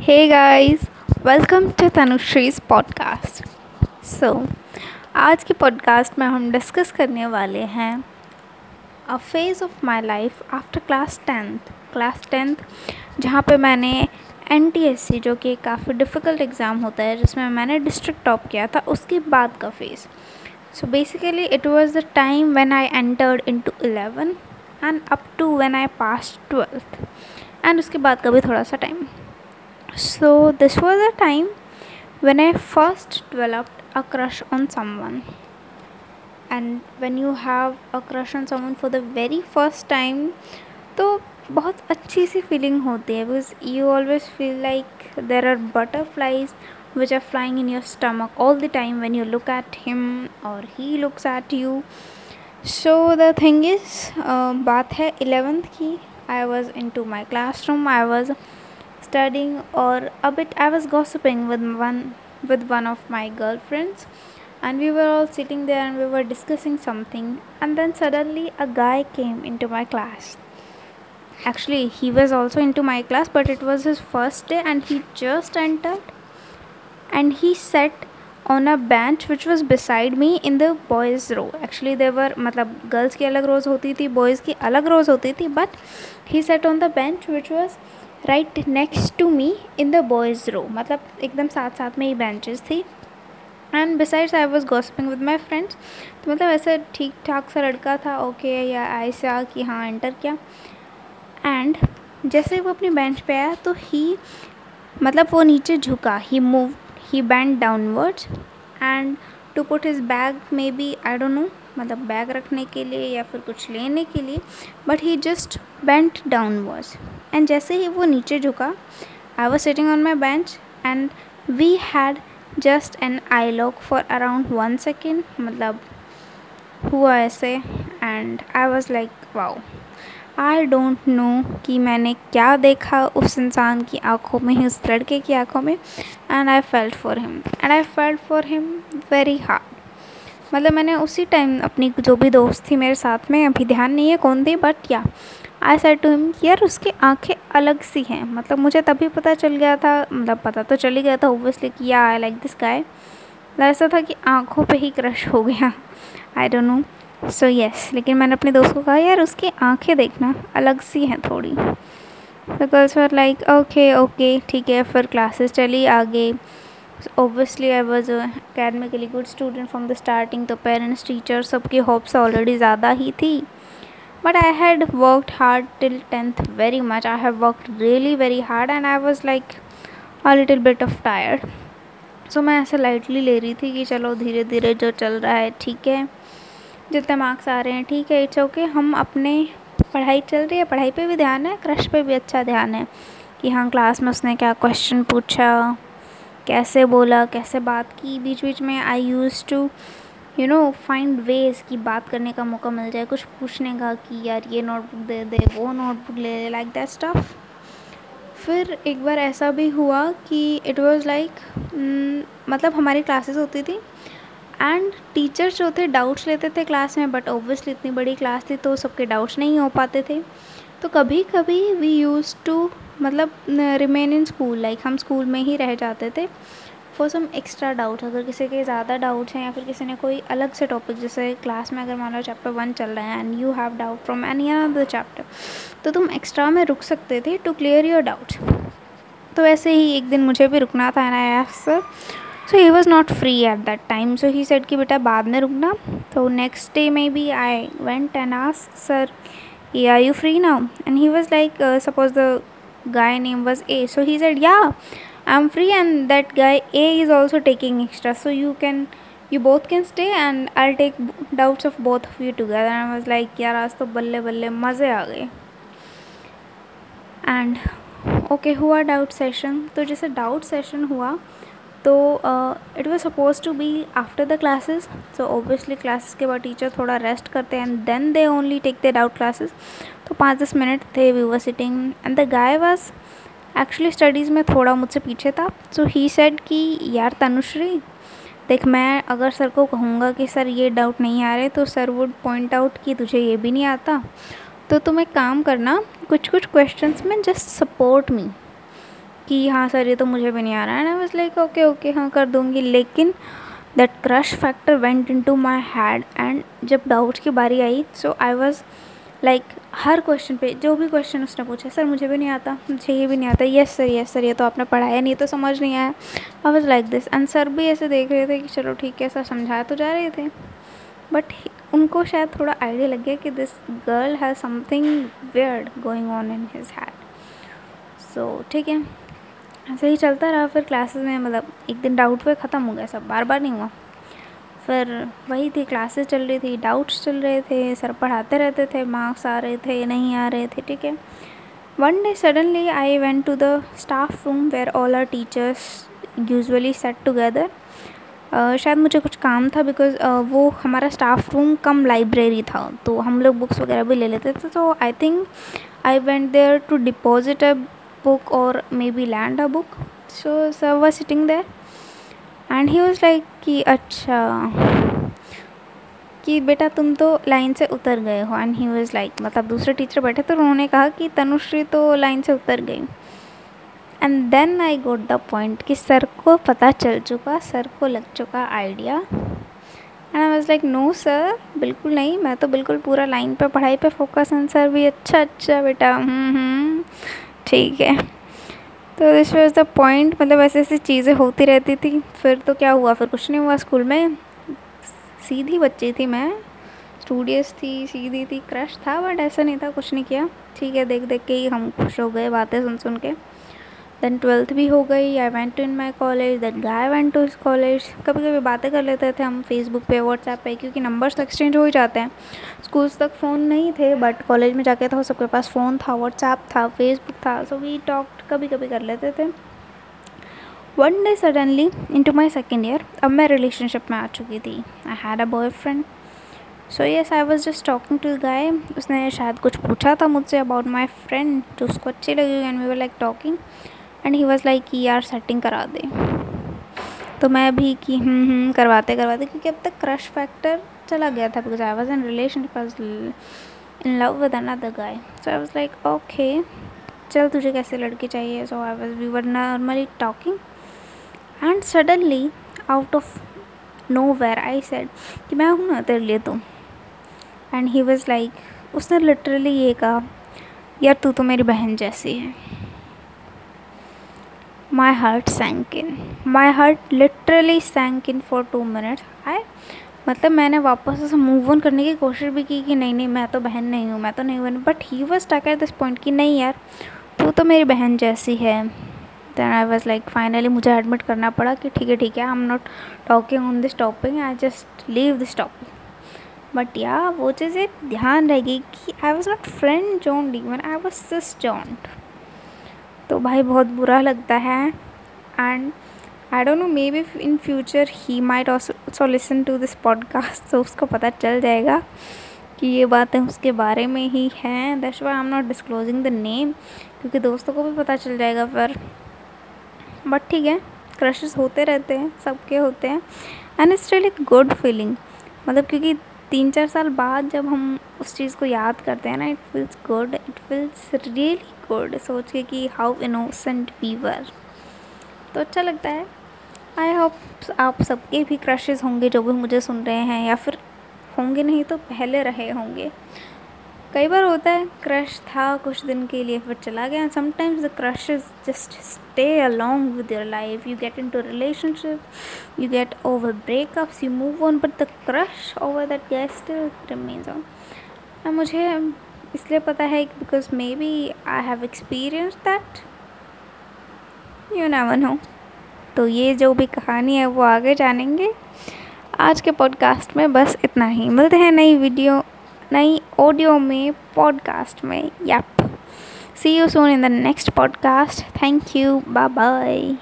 Hey guys, welcome to Tanushri's podcast. So, आज के podcast में हम डिस्कस करने वाले हैं a phase of my life after class tenth class tenth जहाँ पे मैंने एनटीएससी जो कि काफ़ी डिफ़िकल्ट एग्ज़ाम होता है जिसमें मैंने डिस्ट्रिक्ट टॉप किया था उसके बाद का phase so basically it was the time when I entered into eleven and up to when I pass twelfth and उसके बाद का भी थोड़ा सा time So, this was a time when I first developed a crush on someone. And when you have a crush on someone for the very first time, तो बहुत अच्छी सी feeling होती है because you always feel like there are butterflies which are flying in your stomach all the time when you look at him or he looks at you so the thing is uh, बात है eleventh की I was into my classroom I was studying or a bit I was gossiping with one with one of my girlfriends and we were all sitting there and we were discussing something and then suddenly a guy came into my class actually he was also into my class but it was his first day and he just entered and he sat on a bench which was beside me in the boys row actually there were मतलब girls की अलग rows होती थी boys की अलग rows होती थी but he sat on the bench which was right next to me in the boys row मतलब एकदम साथ साथ में ही बेंचेस थी। And besides I was gossiping with my friends तो मतलब ऐसा ठीक ठाक सा लड़का था ओके या ऐसा कि हाँ एंटर किया। एंड जैसे वो अपनी बेंच पे आया तो ही मतलब वो नीचे झुका। He move he bend downwards and to put his bag maybe I don't know मतलब बैग रखने के लिए या फिर कुछ लेने के लिए but he just bent down was and जैसे ही वो नीचे झुका I was sitting on my bench and we had just an eye lock for around one second मतलब हुआ ऐसे and I was like wow I don't know कि मैंने क्या देखा उस इंसान की आँखों में, उस लड़के की आँखों में and I felt for him and I felt for him very hard मतलब मैंने उसी टाइम अपनी जो भी दोस्त थी मेरे साथ में, अभी ध्यान नहीं है कौन थी but yeah I said to him यार, उसकी आँखें अलग सी हैं। मतलब मुझे तभी पता चल गया था मतलब पता तो चल ही गया था ओबियसली कि yeah I like this guy ऐसा था कि आँखों पे ही क्रश हो गया। I don't know so yes लेकिन मैंने अपने दोस्त को कहा, यार, उसकी आँखें देखना अलग सी हैं थोड़ी। तो गर्ल्स लाइक ओके ओके ठीक है, फिर क्लासेस चली आगे। Obviously I was a academically good student from the starting तो पेरेंट्स टीचर सबकी होप्स ऑलरेडी ज़्यादा ही थी but I had worked hard till 10th very much I have worked really very hard and I was like a little bit of tired so मैं ऐसे lightly ले रही थी कि चलो धीरे धीरे जो चल रहा है ठीक है जितने मार्क्स आ रहे हैं ठीक है इट्स ओके हम अपने पढ़ाई चल रही है पढ़ाई पे भी ध्यान है क्रश पे भी अच्छा ध्यान है कि हाँ क्लास में उसने क्या क्वेश्चन पूछा कैसे बोला, कैसे बात की बीच बीच में I use to you know find ways कि बात करने का मौका मिल जाए, कुछ पूछने का कि यार ये नोटबुक दे दे, वो नोटबुक ले ले लाइक दैट स्टफ़ फिर एक बार ऐसा भी हुआ कि इट वाज लाइक मतलब हमारी क्लासेस होती थी एंड टीचर्स जो थे डाउट्स लेते थे क्लास में बट ओबियसली इतनी बड़ी क्लास थी तो सबके डाउट्स नहीं हो पाते थे। तो कभी कभी वी यूज़ टू मतलब रिमेन इन स्कूल लाइक हम स्कूल में ही रह जाते थे। फॉर सम एक्स्ट्रा डाउट अगर किसी के ज़्यादा डाउट्स हैं या फिर किसी ने कोई अलग से टॉपिक जैसे क्लास में अगर मान लो चैप्टर वन चल रहा है and you have doubt from any another chapter तो तुम एक्स्ट्रा में रुक सकते थे टू क्लियर योर डाउट तो ऐसे ही एक दिन मुझे भी रुकना था and I ask sir so he was not free at that time so he said कि बेटा बाद में रुकना। तो नेक्स्ट डे में B I went and ask sir are are you free now and he was like suppose the guy name was a so he said yeah i'm free and that guy a is also taking extra so you can you both can stay and i'll take doubts of both of you together and i was like yaar aaj to balle balle maze aa gaye and okay okay, हुआ doubt session तो जैसे doubt session हुआ तो it was suppose to be after the classes so obviously classes के बाद teacher थोड़ा rest करते हैं and then they only take the doubt classes तो पाँच दस मिनट थे we were sitting and the guy was actually studies में थोड़ा मुझसे पीछे था. सो ही सेड कि, यार, तनुश्री, देख, मैं अगर सर को कहूँगा कि सर, ये डाउट नहीं आ रहे तो सर वुड पॉइंट आउट कि तुझे ये भी नहीं आता. तो तुम एक काम करना कुछ कुछ क्वेश्चंस में जस्ट सपोर्ट मी कि हाँ सर, ये तो मुझे भी नहीं आ रहा है। ना बस लाइक ओके ओके हाँ कर दूँगी। लेकिन that crush factor went in to my head and जब डाउट की बारी आई सो आई वॉज़ लाइक हर क्वेश्चन पे, जो भी क्वेश्चन उसने पूछा, सर, मुझे भी नहीं आता, मुझे ये भी नहीं आता। यस सर यस सर ये तो आपने पढ़ाया नहीं तो समझ नहीं आया। I was like this and sir भी ऐसे देख रहे थे कि चलो ठीक है सर समझाया तो जा रहे थे। बट उनको शायद थोड़ा आइडिया लग गया कि this girl has something weird going on in his head सो ठीक है। ऐसे ही चलता रहा फिर क्लासेस में मतलब एक दिन डाउट पे ख़त्म हो गया सब बार बार नहीं हुआ। फिर वही थी क्लासेस चल रही थी डाउट्स चल रहे थे सर पढ़ाते रहते थे मार्क्स आ रहे थे नहीं आ रहे थे ठीक है। One day suddenly I went to the staff room where all are teachers usually set together शायद मुझे कुछ काम था बिकॉज़ uh, वो हमारा स्टाफ रूम कम लाइब्रेरी था तो हम लोग बुक्स वगैरह भी ले लेते थे। तो I think I went there to deposit a or maybe lend a book so sir was sitting there and he was like कि अच्छा कि बेटा तुम तो लाइन से उतर गए हो एंड ही वॉज़ लाइक मतलब दूसरे टीचर बैठे तो उन्होंने कहा कि तनुश्री तो लाइन से उतर गई and then I got the point कि सर को पता चल चुका सर को लग चुका idea and I was like no sir बिल्कुल नहीं मैं तो बिल्कुल पूरा लाइन पे पढ़ाई पे फोकस है सर भी अच्छा अच्छा बेटा ठीक है। तो दिस वॉज़ द पॉइंट मतलब ऐसे ऐसी चीज़ें होती रहती थी। फिर तो क्या हुआ? फिर कुछ नहीं हुआ स्कूल में। सीधी बच्ची थी मैं। स्टूडियस थी, सीधी थी क्रश था बट ऐसा नहीं था, कुछ नहीं किया। ठीक है देख देख के ही हम खुश हो गए बातें सुन सुन के। देन ट्वेल्थ भी हो गई I went to in my college that guy went to his college कभी कभी बातें कर लेते थे हम फेसबुक पे व्हाट्सएप पे, क्योंकि नंबर्स तो एक्सचेंज हो ही जाते हैं। स्कूल्स तक फ़ोन नहीं थे बट कॉलेज में जाके तो सबके पास फ़ोन था व्हाट्सएप था फेसबुक था सो वी टॉक कभी कभी कर लेते थे। One day suddenly in to my second year अब मैं रिलेशनशिप में आ चुकी थी। I had a boyfriend so yes I was just talking to guy उसने शायद कुछ पूछा था मुझसे अबाउट माई फ्रेंड जो उसको अच्छी लगी and we were like talking and he was like कि यार सेटिंग करा दे. तो मैं भी कि हम्म, हम्म करवाते करवाते क्योंकि अब तक क्रश फैक्टर चला गया था because I was in relation in love with another guy so I was like okay चल तुझे कैसे लड़के चाहिए? So I was we were normally talking and suddenly out of nowhere I said कि मैं हूँ ना तेरे लिए तो. एंड ही वॉज़ लाइक उसने लिटरली ये कहा यार तू तो मेरी बहन जैसी है. My heart sank in. My heart literally sank in for two minutes. I मतलब मैंने वापस उसे मूव ऑन करने की कोशिश भी की कि नहीं नहीं, मैं तो बहन नहीं हूँ, मैं तो नहीं बनी but he was stuck at this point कि नहीं यार, तू तो मेरी बहन जैसी है। Then I was like finally मुझे एडमिट करना पड़ा कि ठीक है ठीक है I am not talking on this topic I just leave this topic but yeah वो चीज़ें ध्यान रहेगी कि I was not friend zoned even I was sis zoned तो भाई बहुत बुरा लगता है। And I don't know maybe in future he might also listen to this podcast तो उसको पता चल जाएगा कि ये बातें उसके बारे में ही हैं। That's why I am not disclosing the name क्योंकि दोस्तों को भी पता चल जाएगा फिर बट ठीक है क्रशेस होते रहते हैं, सबके होते हैं। And it's really good feeling मतलब क्योंकि तीन चार साल बाद जब हम उस चीज़ को याद करते हैं ना it feels good it feels really good सोच के कि हाउ इनोसेंट वी वर तो अच्छा लगता है। आई होप आप सबके भी क्रशेज़ होंगे जो भी मुझे सुन रहे हैं या फिर होंगे नहीं तो पहले रहे होंगे। कई बार होता है क्रश था कुछ दिन के लिए, फिर चला गया। Sometimes the crush is just stay along with your life you get into relationship you get over breakups you move on but the crush over that guest remains on मुझे इसलिए पता है because may be I have experience that you never know तो ये जो भी कहानी है, वो आगे जानेंगे। आज के पॉडकास्ट में बस इतना ही। मिलते हैं नई वीडियो नई ऑडियो में, पॉडकास्ट में। Yup see you soon in the next podcast thank you bye bye